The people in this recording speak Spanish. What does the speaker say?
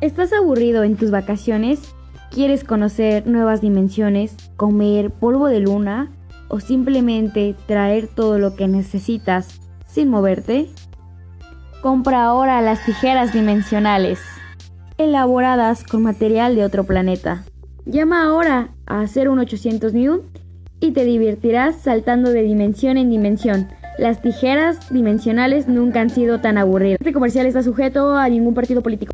¿Estás aburrido en tus vacaciones? ¿Quieres conocer nuevas dimensiones, comer polvo de luna o simplemente traer todo lo que necesitas sin moverte? Compra ahora las tijeras dimensionales, elaboradas con material de otro planeta. Llama ahora a 01800 New y te divertirás saltando de dimensión en dimensión. Las tijeras dimensionales nunca han sido tan aburridas. Este comercial está sujeto a ningún partido político.